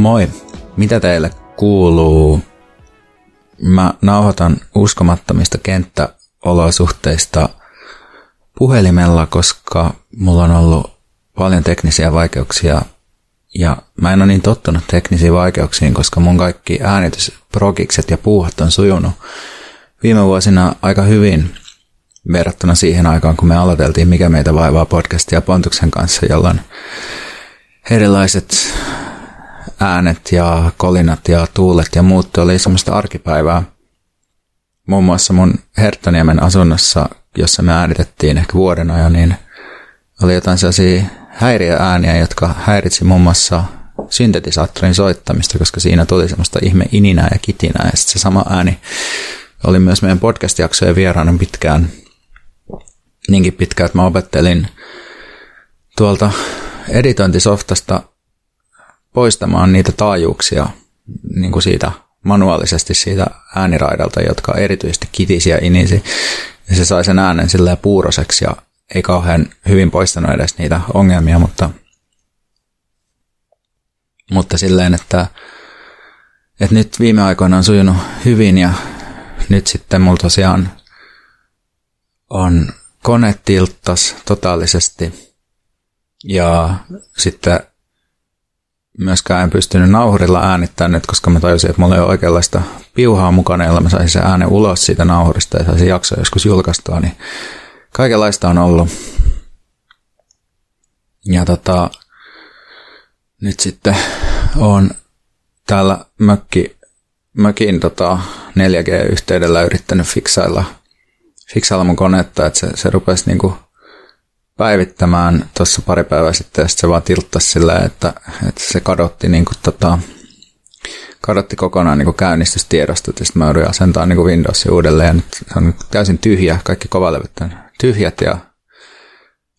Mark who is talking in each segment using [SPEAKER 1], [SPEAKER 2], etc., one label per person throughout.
[SPEAKER 1] Moi, mitä teille kuuluu? Mä nauhoitan uskomattomista kenttäolosuhteista puhelimella, koska mulla on ollut paljon teknisiä vaikeuksia ja mä en ole niin tottunut teknisiin vaikeuksiin, koska mun kaikki äänitysprogikset ja puuhat on sujunut viime vuosina aika hyvin verrattuna siihen aikaan, kun me aloiteltiin Mikä meitä vaivaa podcastia Pontuksen kanssa, jolloin erilaiset äänet ja kolinat ja tuulet ja muut oli semmoista arkipäivää. Muun muassa mun Herttoniemen asunnossa, jossa me äänitettiin ehkä vuoden ajan, niin oli jotain sellaisia häiriöääniä, jotka häiritsi muun muassa syntetisaattorin soittamista, koska siinä tuli semmoista ihme ininää ja kitinää. Ja sitten se sama ääni oli myös meidän podcast-jaksojen vieraana pitkään, niinkin pitkään, että mä opettelin tuolta editointisoftasta poistamaan niitä taajuuksia niin kuin siitä manuaalisesti siitä ääniraidalta, jotka erityisesti kitisi ja inisi. Ja se sai sen äänen silleen puuroseksi ja ei kauhean hyvin poistanut edes niitä ongelmia, mutta, mutta silleen, että, että nyt viime aikoina on sujunut hyvin ja nyt sitten mulla tosiaan on kone totaalisesti ja sitten myöskään en pystynyt nauhurilla äänittämään nyt, koska mä tajusin, että mulla ei ole oikeanlaista piuhaa mukana, jolla mä saisin sen äänen ulos siitä nauhurista ja saisin jaksoa joskus julkaistua, niin kaikenlaista on ollut. Ja tota, nyt sitten on täällä mökki, mökin tota 4G-yhteydellä yrittänyt fiksailla, fiksailla mun konetta, että se, se rupesi niinku päivittämään tuossa pari päivää sitten, ja sitten se vaan tilttasi sillä, että, että se kadotti, niin kuin, tota, kadotti kokonaan niin käynnistystiedostot, ja sitten mä joudun asentaa niin Windowsin uudelleen, ja nyt se on täysin tyhjä, kaikki kovalevyt on tyhjät, ja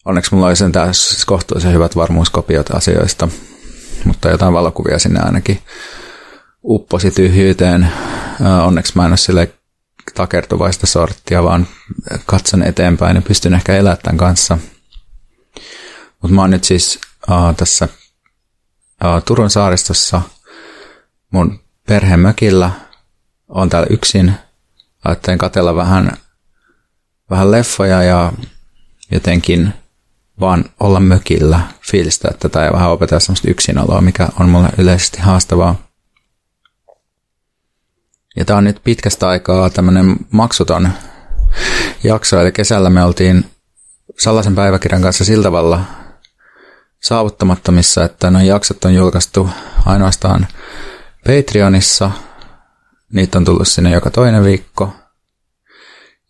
[SPEAKER 1] onneksi mulla oli sen tässä kohtuullisen hyvät varmuuskopiot asioista, mutta jotain valokuvia sinne ainakin upposi tyhjyyteen. Onneksi mä en ole sille takertuvaista sorttia, vaan katson eteenpäin ja pystyn ehkä elämään tämän kanssa – mutta mä oon nyt siis uh, tässä uh, Turun saaristossa mun perhemökillä. Oon täällä yksin. Ajattelin katella vähän, vähän leffoja ja jotenkin vaan olla mökillä, fiilistä tätä ja vähän opetella semmoista yksinoloa, mikä on mulle yleisesti haastavaa. Ja tää on nyt pitkästä aikaa tämmönen maksuton jakso, eli kesällä me oltiin Salaisen päiväkirjan kanssa sillä tavalla saavuttamattomissa, että noin jaksot on julkaistu ainoastaan Patreonissa. Niitä on tullut sinne joka toinen viikko.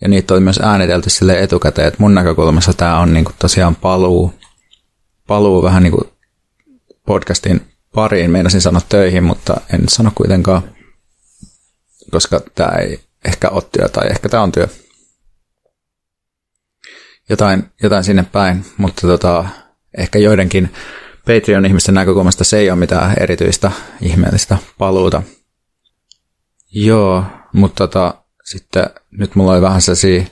[SPEAKER 1] Ja niitä on myös äänitelty sille etukäteen, että mun näkökulmassa tämä on niinku tosiaan paluu, paluu vähän niin kuin podcastin pariin. Meinasin sanoa töihin, mutta en sano kuitenkaan, koska tämä ei ehkä ole työ tai ehkä tämä on työ. Jotain, jotain sinne päin, mutta tota, ehkä joidenkin Patreon-ihmisten näkökulmasta se ei ole mitään erityistä ihmeellistä paluuta. Joo, mutta tota, sitten nyt mulla oli vähän sellaisia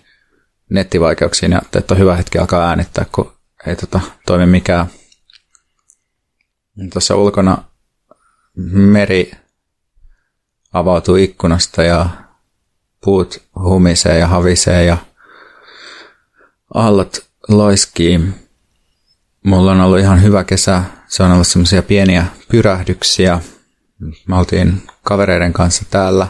[SPEAKER 1] nettivaikeuksia, ja että on hyvä hetki alkaa äänittää, kun ei tota, toimi mikään. Tuossa ulkona meri avautuu ikkunasta ja puut humisee ja havisee ja aallot loiskii Mulla on ollut ihan hyvä kesä. Se on ollut semmoisia pieniä pyrähdyksiä. Me oltiin kavereiden kanssa täällä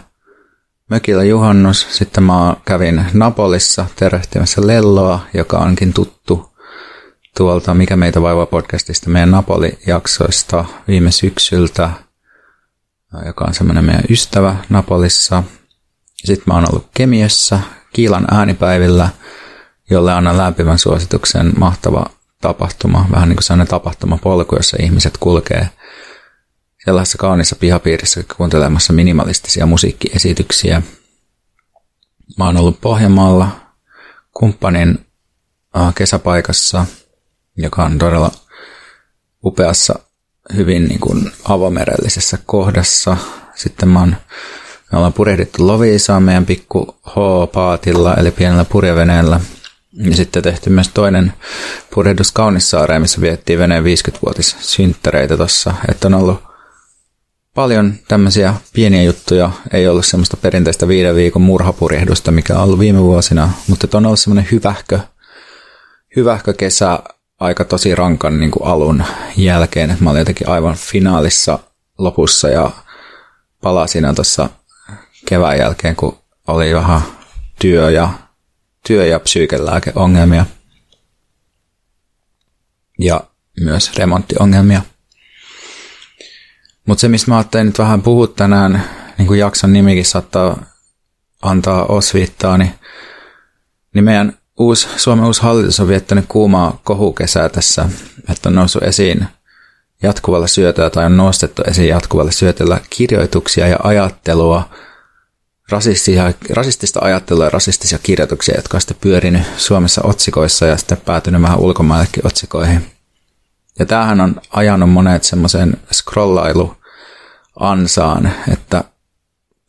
[SPEAKER 1] mökillä juhannus. Sitten mä kävin Napolissa tervehtimässä Lelloa, joka onkin tuttu tuolta Mikä meitä vaivaa podcastista, meidän Napoli-jaksoista viime syksyltä, joka on semmoinen meidän ystävä Napolissa. Sitten mä oon ollut Kemiössä Kiilan äänipäivillä, jolle annan lämpimän suosituksen mahtava tapahtuma, vähän niin kuin sellainen tapahtumapolku, jossa ihmiset kulkee sellaisessa kaunissa pihapiirissä kuuntelemassa minimalistisia musiikkiesityksiä. Mä oon ollut Pohjanmaalla kumppanin kesäpaikassa, joka on todella upeassa, hyvin niin kuin avomerellisessä kohdassa. Sitten mä oon, me ollaan purjehdittu Loviisaan meidän pikku H-paatilla, eli pienellä purjeveneellä. Ja sitten tehty myös toinen purjehdus Kaunissaareen, missä viettiin veneen 50-vuotis synttäreitä tuossa. Että on ollut paljon tämmöisiä pieniä juttuja. Ei ollut semmoista perinteistä viiden viikon murhapurjehdusta, mikä on ollut viime vuosina, mutta on ollut semmoinen hyvähkö, hyvähkö kesä aika tosi rankan niin kuin alun jälkeen. Mä olin jotenkin aivan finaalissa lopussa ja palasin tuossa kevään jälkeen, kun oli vähän työ ja, työ- ja psyykelääkeongelmia ja myös remonttiongelmia. Mutta se, mistä mä ajattelin nyt vähän puhua tänään, niin kuin jakson nimikin saattaa antaa osviittaa, niin, niin meidän uusi, Suomen uusi hallitus on viettänyt kuumaa kohukesää tässä, että on noussut esiin jatkuvalla syötöllä tai on nostettu esiin jatkuvalla syötöllä kirjoituksia ja ajattelua, rasistisia, rasistista ajattelua ja rasistisia kirjoituksia, jotka on sitten pyörinyt Suomessa otsikoissa ja sitten päätynyt vähän ulkomaillekin otsikoihin. Ja tämähän on ajanut monet semmoisen scrollailu ansaan, että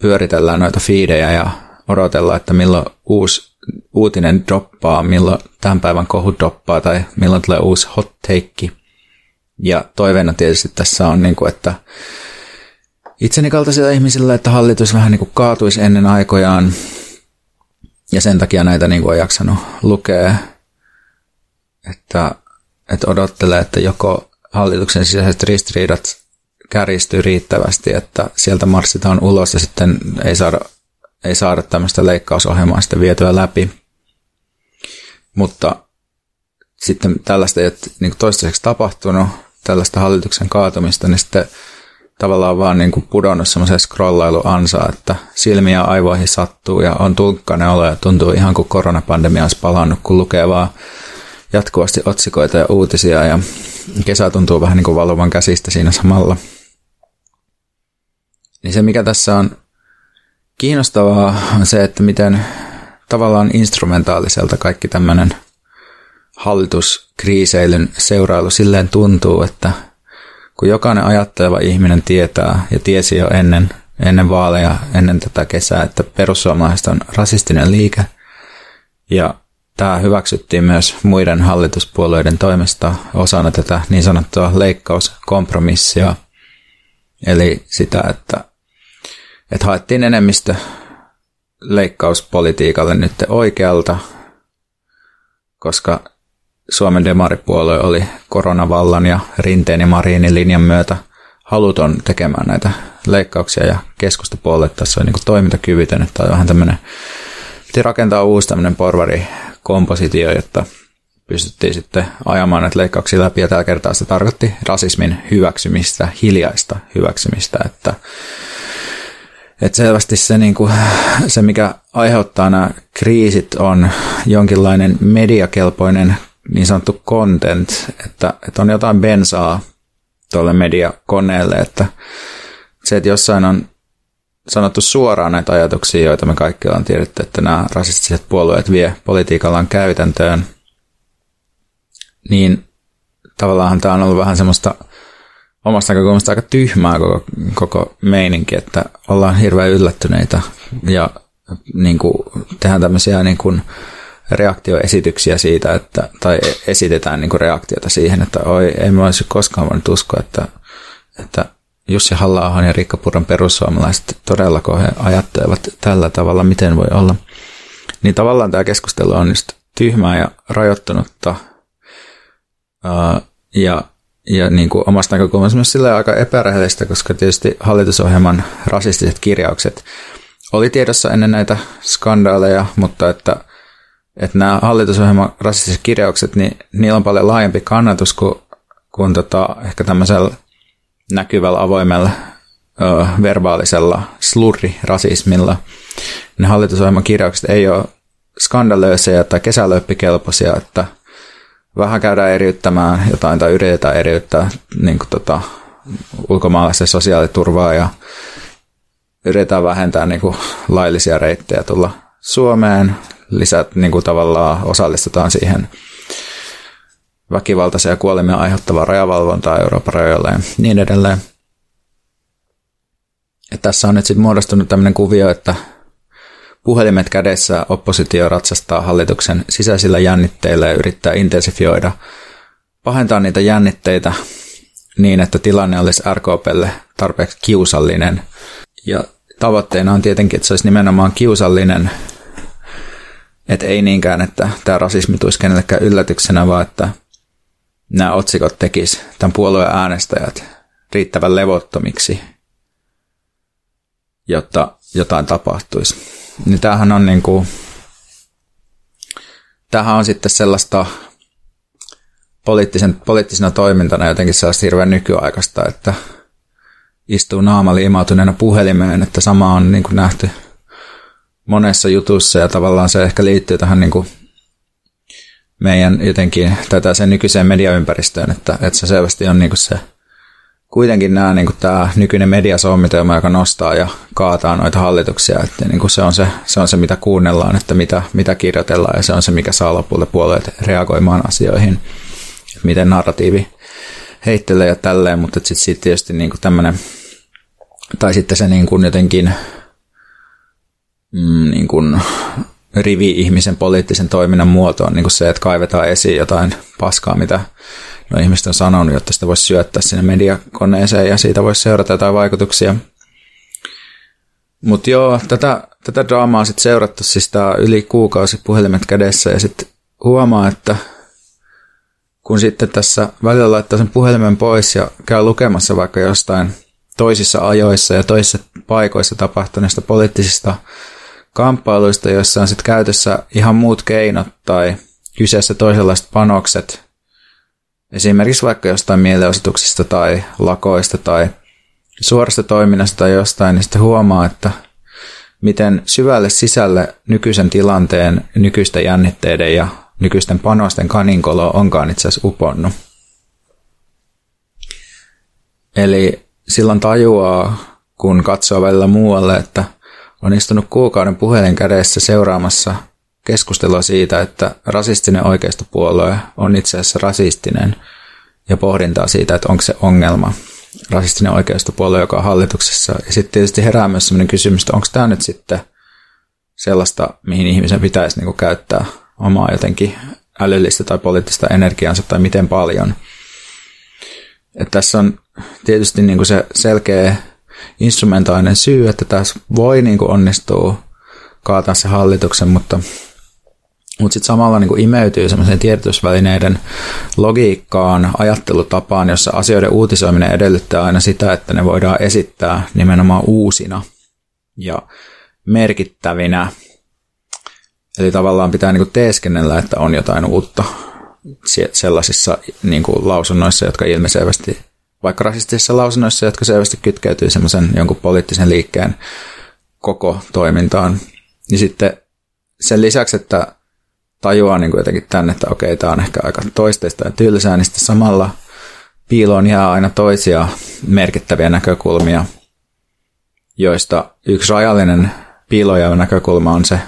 [SPEAKER 1] pyöritellään noita fiidejä ja odotellaan, että milloin uusi uutinen droppaa, milloin tämän päivän kohu droppaa tai milloin tulee uusi hot take. Ja toiveena tietysti tässä on, niin kuin, että itseni kaltaisilla ihmisillä, että hallitus vähän niin kuin kaatuisi ennen aikojaan. Ja sen takia näitä niin kuin on jaksanut lukea, että, että odottelee, että joko hallituksen sisäiset ristiriidat kärjistyy riittävästi, että sieltä marssitaan ulos ja sitten ei saada, ei saada tämmöistä leikkausohjelmaa sitten vietyä läpi. Mutta sitten tällaista ei ole niin toistaiseksi tapahtunut, tällaista hallituksen kaatumista, niin sitten tavallaan vaan niin kuin pudonnut semmoiseen scrollailuansa, että silmiä aivoihin sattuu ja on tulkkainen olo ja tuntuu ihan kuin koronapandemia olisi palannut, kun lukee vaan jatkuvasti otsikoita ja uutisia ja kesä tuntuu vähän niin kuin valuvan käsistä siinä samalla. Niin se, mikä tässä on kiinnostavaa, on se, että miten tavallaan instrumentaaliselta kaikki tämmöinen hallituskriiseilyn seurailu silleen tuntuu, että kun jokainen ajatteleva ihminen tietää ja tiesi jo ennen, ennen vaaleja, ennen tätä kesää, että perussuomalaiset on rasistinen liike. Ja tämä hyväksyttiin myös muiden hallituspuolueiden toimesta osana tätä niin sanottua leikkauskompromissia, eli sitä, että että haettiin enemmistö leikkauspolitiikalle nyt oikealta, koska Suomen demaripuolue oli koronavallan ja Rinteen ja Marinin linjan myötä haluton tekemään näitä leikkauksia ja keskustapuolue tässä on niin toimintakyvytön, että on vähän tämmöinen, piti rakentaa uusi tämmöinen porvari-kompositio, jotta pystyttiin sitten ajamaan näitä leikkauksia läpi. Ja tällä kertaa se tarkoitti rasismin hyväksymistä, hiljaista hyväksymistä, että että selvästi se, niin kuin, se, mikä aiheuttaa nämä kriisit, on jonkinlainen mediakelpoinen niin sanottu content, että, että on jotain bensaa tuolle mediakoneelle, että se, että jossain on sanottu suoraan näitä ajatuksia, joita me kaikki ollaan tiedetty, että nämä rasistiset puolueet vie politiikallaan käytäntöön, niin tavallaan tämä on ollut vähän semmoista – omasta näkökulmasta aika tyhmää koko, koko meininki, että ollaan hirveän yllättyneitä ja niin kuin, tehdään tämmöisiä niin kuin, reaktioesityksiä siitä, että, tai esitetään niin kuin reaktiota siihen, että oi, ei mä olisi koskaan voinut uskoa, että, että Jussi halla ja Riikka Purran perussuomalaiset todella he ajattelevat tällä tavalla, miten voi olla. Niin tavallaan tämä keskustelu on just tyhmää ja rajoittunutta. Ja ja niin kuin omasta näkökulmasta myös sillä aika epärehellistä, koska tietysti hallitusohjelman rasistiset kirjaukset oli tiedossa ennen näitä skandaaleja, mutta että, että nämä hallitusohjelman rasistiset kirjaukset, niin niillä on paljon laajempi kannatus kuin, kuin tota, ehkä tämmöisellä näkyvällä avoimella ö, verbaalisella slurri-rasismilla. Ne hallitusohjelman kirjaukset ei ole skandalöisiä tai kesälöppikelpoisia, että vähän käydään eriyttämään jotain tai yritetään eriyttää niin kuin tota, ulkomaalaisten sosiaaliturvaa ja yritetään vähentää niin kuin laillisia reittejä tulla Suomeen. Lisät niin kuin tavallaan osallistutaan siihen väkivaltaisia kuolemia aiheuttavaa rajavalvontaa Euroopan rajoilla ja niin edelleen. Ja tässä on nyt sitten muodostunut tämmöinen kuvio, että puhelimet kädessä oppositio ratsastaa hallituksen sisäisillä jännitteillä ja yrittää intensifioida, pahentaa niitä jännitteitä niin, että tilanne olisi RKPlle tarpeeksi kiusallinen. Ja tavoitteena on tietenkin, että se olisi nimenomaan kiusallinen, että ei niinkään, että tämä rasismi tulisi kenellekään yllätyksenä, vaan että nämä otsikot tekis tämän puolueen äänestäjät riittävän levottomiksi, jotta jotain tapahtuisi. Niin tämähän on niin kuin, tämähän on sitten sellaista poliittisen, poliittisena toimintana jotenkin sellaista hirveän nykyaikaista, että istuu naama liimautuneena puhelimeen, että sama on niin kuin nähty monessa jutussa ja tavallaan se ehkä liittyy tähän niin kuin meidän jotenkin tätä sen nykyiseen mediaympäristöön, että, että se selvästi on niin kuin se kuitenkin nämä, niin kuin tämä nykyinen mediasommitelma, joka nostaa ja kaataa noita hallituksia, että niin kuin se, on se, se on se, mitä kuunnellaan, että mitä, mitä kirjoitellaan ja se on se, mikä saa lopulta puolueet reagoimaan asioihin, että miten narratiivi heittelee ja tälleen, mutta sitten sit tietysti niin kuin tämmöinen, tai sitten se niin kuin jotenkin mm, niin kuin rivi-ihmisen poliittisen toiminnan muoto on niin kuin se, että kaivetaan esiin jotain paskaa, mitä no ihmiset on sanonut, jotta sitä voisi syöttää sinne mediakoneeseen ja siitä voisi seurata jotain vaikutuksia. Mutta joo, tätä, tätä draamaa sitten seurattu siis tää yli kuukausi puhelimet kädessä ja sitten huomaa, että kun sitten tässä välillä laittaa sen puhelimen pois ja käy lukemassa vaikka jostain toisissa ajoissa ja toisissa paikoissa tapahtuneista poliittisista kamppailuista, joissa on sitten käytössä ihan muut keinot tai kyseessä toisenlaiset panokset, esimerkiksi vaikka jostain mielenosoituksista tai lakoista tai suorasta toiminnasta tai jostain, niin sitten huomaa, että miten syvälle sisälle nykyisen tilanteen, nykyisten jännitteiden ja nykyisten panosten kaninkolo onkaan itse asiassa uponnut. Eli silloin tajuaa, kun katsoo välillä muualle, että on istunut kuukauden puhelin kädessä seuraamassa keskustelua siitä, että rasistinen oikeistopuolue on itse asiassa rasistinen ja pohdintaa siitä, että onko se ongelma rasistinen oikeistopuolue, joka on hallituksessa. Ja sitten tietysti herää myös sellainen kysymys, että onko tämä nyt sitten sellaista, mihin ihmisen pitäisi niin käyttää omaa jotenkin älyllistä tai poliittista energiansa tai miten paljon. Et tässä on tietysti niin se selkeä instrumentainen syy, että tässä voi niin onnistua kaataa se hallituksen, mutta mutta sitten samalla niin kuin imeytyy semmoiseen tiedotusvälineiden logiikkaan, ajattelutapaan, jossa asioiden uutisoiminen edellyttää aina sitä, että ne voidaan esittää nimenomaan uusina ja merkittävinä. Eli tavallaan pitää niin kuin teeskennellä, että on jotain uutta sellaisissa niin kuin lausunnoissa, jotka ilmiselvästi, vaikka rasistisissa lausunnoissa, jotka selvästi kytkeytyy semmoisen jonkun poliittisen liikkeen koko toimintaan. Niin sitten sen lisäksi, että tajuaa niin kuin jotenkin tänne, että okei, tämä on ehkä aika toisteista ja tylsää, niin sitten samalla piiloon jää aina toisia merkittäviä näkökulmia, joista yksi rajallinen piiloja näkökulma on se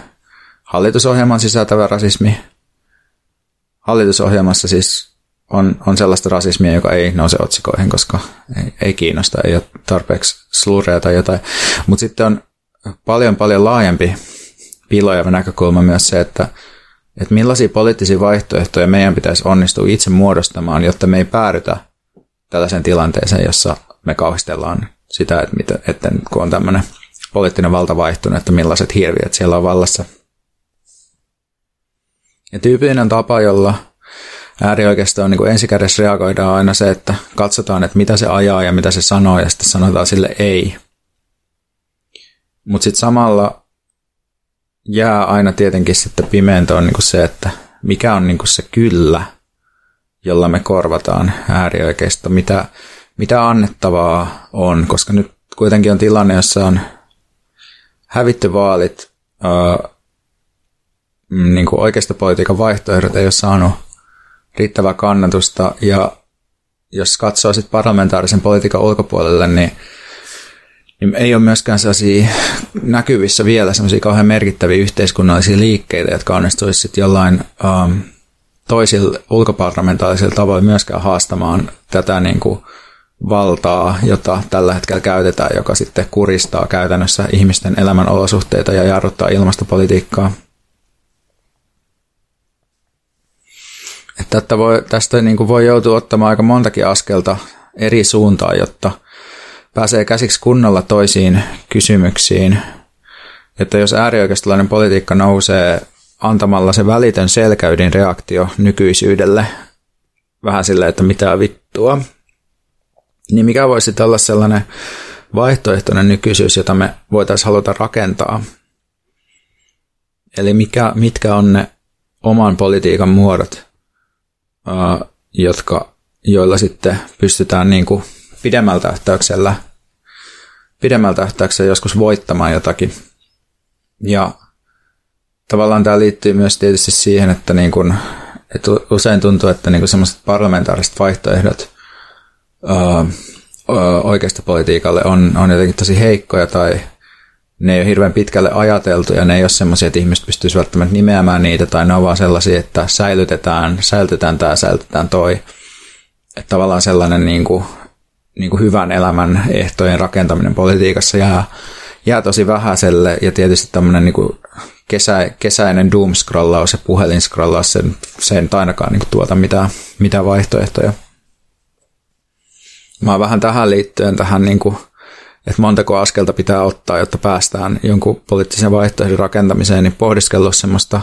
[SPEAKER 1] hallitusohjelman sisältävä rasismi. Hallitusohjelmassa siis on, on sellaista rasismia, joka ei nouse otsikoihin, koska ei, ei kiinnosta, ei ole tarpeeksi slureja tai jotain. Mutta sitten on paljon paljon laajempi piilojava näkökulma myös se, että että millaisia poliittisia vaihtoehtoja meidän pitäisi onnistua itse muodostamaan, jotta me ei päädytä tällaiseen tilanteeseen, jossa me kauhistellaan sitä, että, mitä, että kun on tämmöinen poliittinen valta vaihtunut, että millaiset hirviöt siellä on vallassa. Ja tyypillinen tapa, jolla äärioikeistoon niin ensikädessä reagoidaan aina se, että katsotaan, että mitä se ajaa ja mitä se sanoo, ja sitten sanotaan sille ei. Mutta sitten samalla jää aina tietenkin sitten pimentoon niin se, että mikä on niin se kyllä, jolla me korvataan äärioikeisto, mitä, mitä annettavaa on, koska nyt kuitenkin on tilanne, jossa on hävitty vaalit, ää, niin kuin oikeasta politiikan vaihtoehdot ei ole saanut riittävää kannatusta, ja jos katsoo sitten parlamentaarisen politiikan ulkopuolelle, niin, niin ei ole myöskään sellaisia näkyvissä vielä sellaisia kauhean merkittäviä yhteiskunnallisia liikkeitä, jotka onnistuisi sitten jollain um, toisilla ulkoparlamentaarisilla tavoin myöskään haastamaan tätä niin kuin valtaa, jota tällä hetkellä käytetään, joka sitten kuristaa käytännössä ihmisten elämän olosuhteita ja jarruttaa ilmastopolitiikkaa. Että voi, tästä niin kuin voi joutua ottamaan aika montakin askelta eri suuntaan, jotta pääsee käsiksi kunnolla toisiin kysymyksiin. Että jos äärioikeistolainen politiikka nousee antamalla se välitön selkäydin reaktio nykyisyydelle, vähän silleen, että mitä vittua, niin mikä voisi olla sellainen vaihtoehtoinen nykyisyys, jota me voitaisiin haluta rakentaa? Eli mikä, mitkä on ne oman politiikan muodot, jotka, joilla sitten pystytään niin kuin pidemmällä tähtäyksellä, pidemmällä tähtäyksellä joskus voittamaan jotakin. Ja tavallaan tämä liittyy myös tietysti siihen, että, niin kuin, että usein tuntuu, että niin semmoiset parlamentaariset vaihtoehdot oikeasta politiikalle on, on jotenkin tosi heikkoja tai ne ei ole hirveän pitkälle ajateltu ja ne ei ole sellaisia, että ihmiset pystyisivät välttämättä nimeämään niitä tai ne on vaan sellaisia, että säilytetään, säilytetään tämä, säilytetään toi. Että tavallaan sellainen niin kuin, niin kuin hyvän elämän ehtojen rakentaminen politiikassa jää, jää tosi vähäiselle ja tietysti tämmöinen niin kuin kesä, kesäinen doom-scrollaus ja puhelinscrollaus, sen, sen ainakaan niin kuin tuota mitään, mitään vaihtoehtoja. Mä oon vähän tähän liittyen tähän niin kuin että montako askelta pitää ottaa, jotta päästään jonkun poliittisen vaihtoehdon rakentamiseen, niin pohdiskellut semmoista,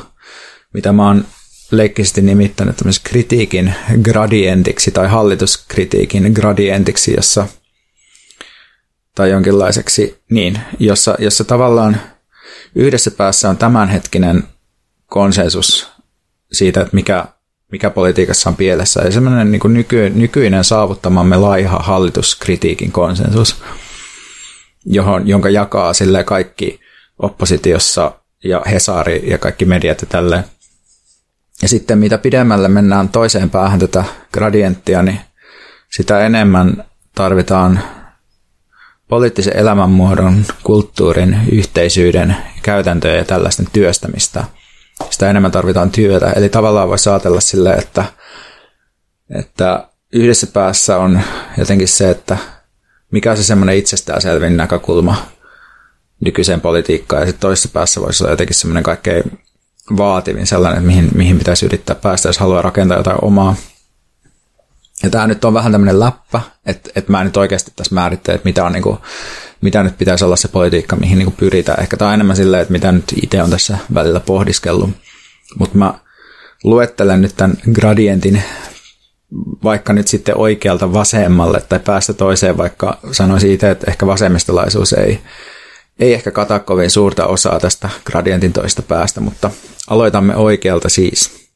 [SPEAKER 1] mitä mä oon leikkisesti nimittänyt kritiikin gradientiksi tai hallituskritiikin gradientiksi, jossa tai jonkinlaiseksi, niin, jossa, jossa tavallaan yhdessä päässä on tämänhetkinen konsensus siitä, että mikä, mikä politiikassa on pielessä, ja semmoinen niin nyky, nykyinen saavuttamamme laiha hallituskritiikin konsensus – johon, jonka jakaa sille kaikki oppositiossa ja Hesari ja kaikki mediat ja tälleen. Ja sitten mitä pidemmälle mennään toiseen päähän tätä gradienttia, niin sitä enemmän tarvitaan poliittisen elämänmuodon, kulttuurin, yhteisyyden, käytäntöjen ja tällaisten työstämistä. Sitä enemmän tarvitaan työtä. Eli tavallaan voisi ajatella sille, että, että yhdessä päässä on jotenkin se, että mikä on se semmoinen itsestäänselvin näkökulma nykyiseen politiikkaan, ja sitten toisessa päässä voisi olla jotenkin semmoinen kaikkein vaativin sellainen, että mihin, mihin pitäisi yrittää päästä, jos haluaa rakentaa jotain omaa. Ja tämä nyt on vähän tämmöinen läppä, että, että mä en nyt oikeasti tässä määrittele, että mitä, on, niin kuin, mitä nyt pitäisi olla se politiikka, mihin niin kuin pyritään. Ehkä tämä on enemmän silleen, että mitä nyt itse on tässä välillä pohdiskellut. Mutta mä luettelen nyt tämän gradientin vaikka nyt sitten oikealta vasemmalle tai päästä toiseen, vaikka sanoisin itse, että ehkä vasemmistolaisuus ei, ei ehkä kata kovin suurta osaa tästä gradientin toista päästä, mutta aloitamme oikealta siis.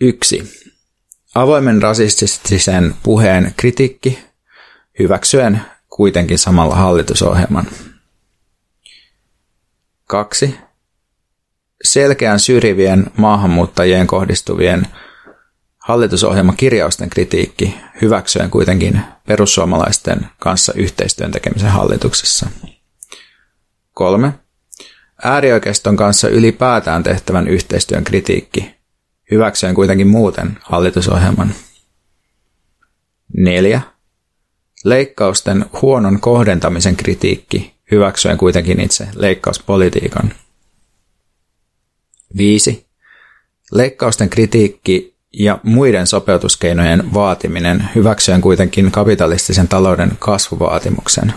[SPEAKER 1] Yksi. Avoimen rasistisen puheen kritiikki hyväksyen kuitenkin samalla hallitusohjelman. Kaksi selkeän syrjivien maahanmuuttajien kohdistuvien hallitusohjelman kirjausten kritiikki hyväksyen kuitenkin perussuomalaisten kanssa yhteistyön tekemisen hallituksessa. Kolme. Äärioikeiston kanssa ylipäätään tehtävän yhteistyön kritiikki hyväksyen kuitenkin muuten hallitusohjelman. Neljä. Leikkausten huonon kohdentamisen kritiikki hyväksyen kuitenkin itse leikkauspolitiikan. 5. Leikkausten kritiikki ja muiden sopeutuskeinojen vaatiminen hyväksyen kuitenkin kapitalistisen talouden kasvuvaatimuksen.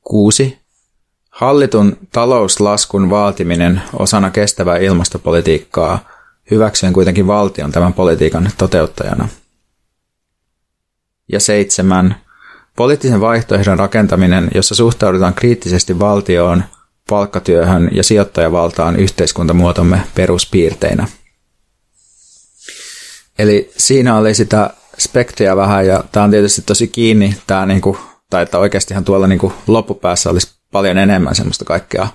[SPEAKER 1] 6. Hallitun talouslaskun vaatiminen osana kestävää ilmastopolitiikkaa hyväksyen kuitenkin valtion tämän politiikan toteuttajana. Ja seitsemän. poliittisen vaihtoehdon rakentaminen, jossa suhtaudutaan kriittisesti valtioon, palkkatyöhön ja sijoittajavaltaan yhteiskuntamuotomme peruspiirteinä. Eli siinä oli sitä spektriä vähän ja tämä on tietysti tosi kiinni, tämä niinku, tai että oikeastihan tuolla niinku loppupäässä olisi paljon enemmän semmoista kaikkea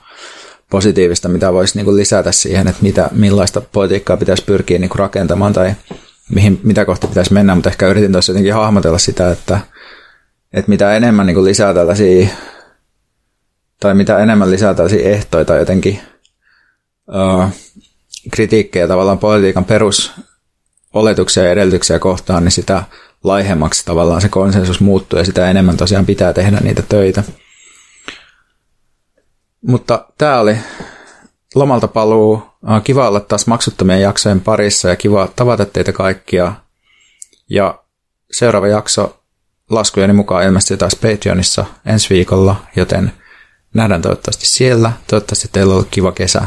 [SPEAKER 1] positiivista, mitä voisi niinku lisätä siihen, että mitä, millaista politiikkaa pitäisi pyrkiä niinku rakentamaan tai mihin, mitä kohti pitäisi mennä, mutta ehkä yritin tuossa jotenkin hahmotella sitä, että, että mitä enemmän niinku lisää tällaisia tai mitä enemmän lisää tällaisia ehtoja tai jotenkin uh, kritiikkejä tavallaan politiikan perusoletuksia ja edellytyksiä kohtaan, niin sitä laihemmaksi tavallaan se konsensus muuttuu ja sitä enemmän tosiaan pitää tehdä niitä töitä. Mutta tämä oli lomalta paluu. Kiva olla taas maksuttomien jaksojen parissa ja kiva tavata teitä kaikkia. Ja seuraava jakso laskujeni mukaan ilmestyy taas Patreonissa ensi viikolla, joten nähdään toivottavasti siellä. Toivottavasti teillä on ollut kiva kesä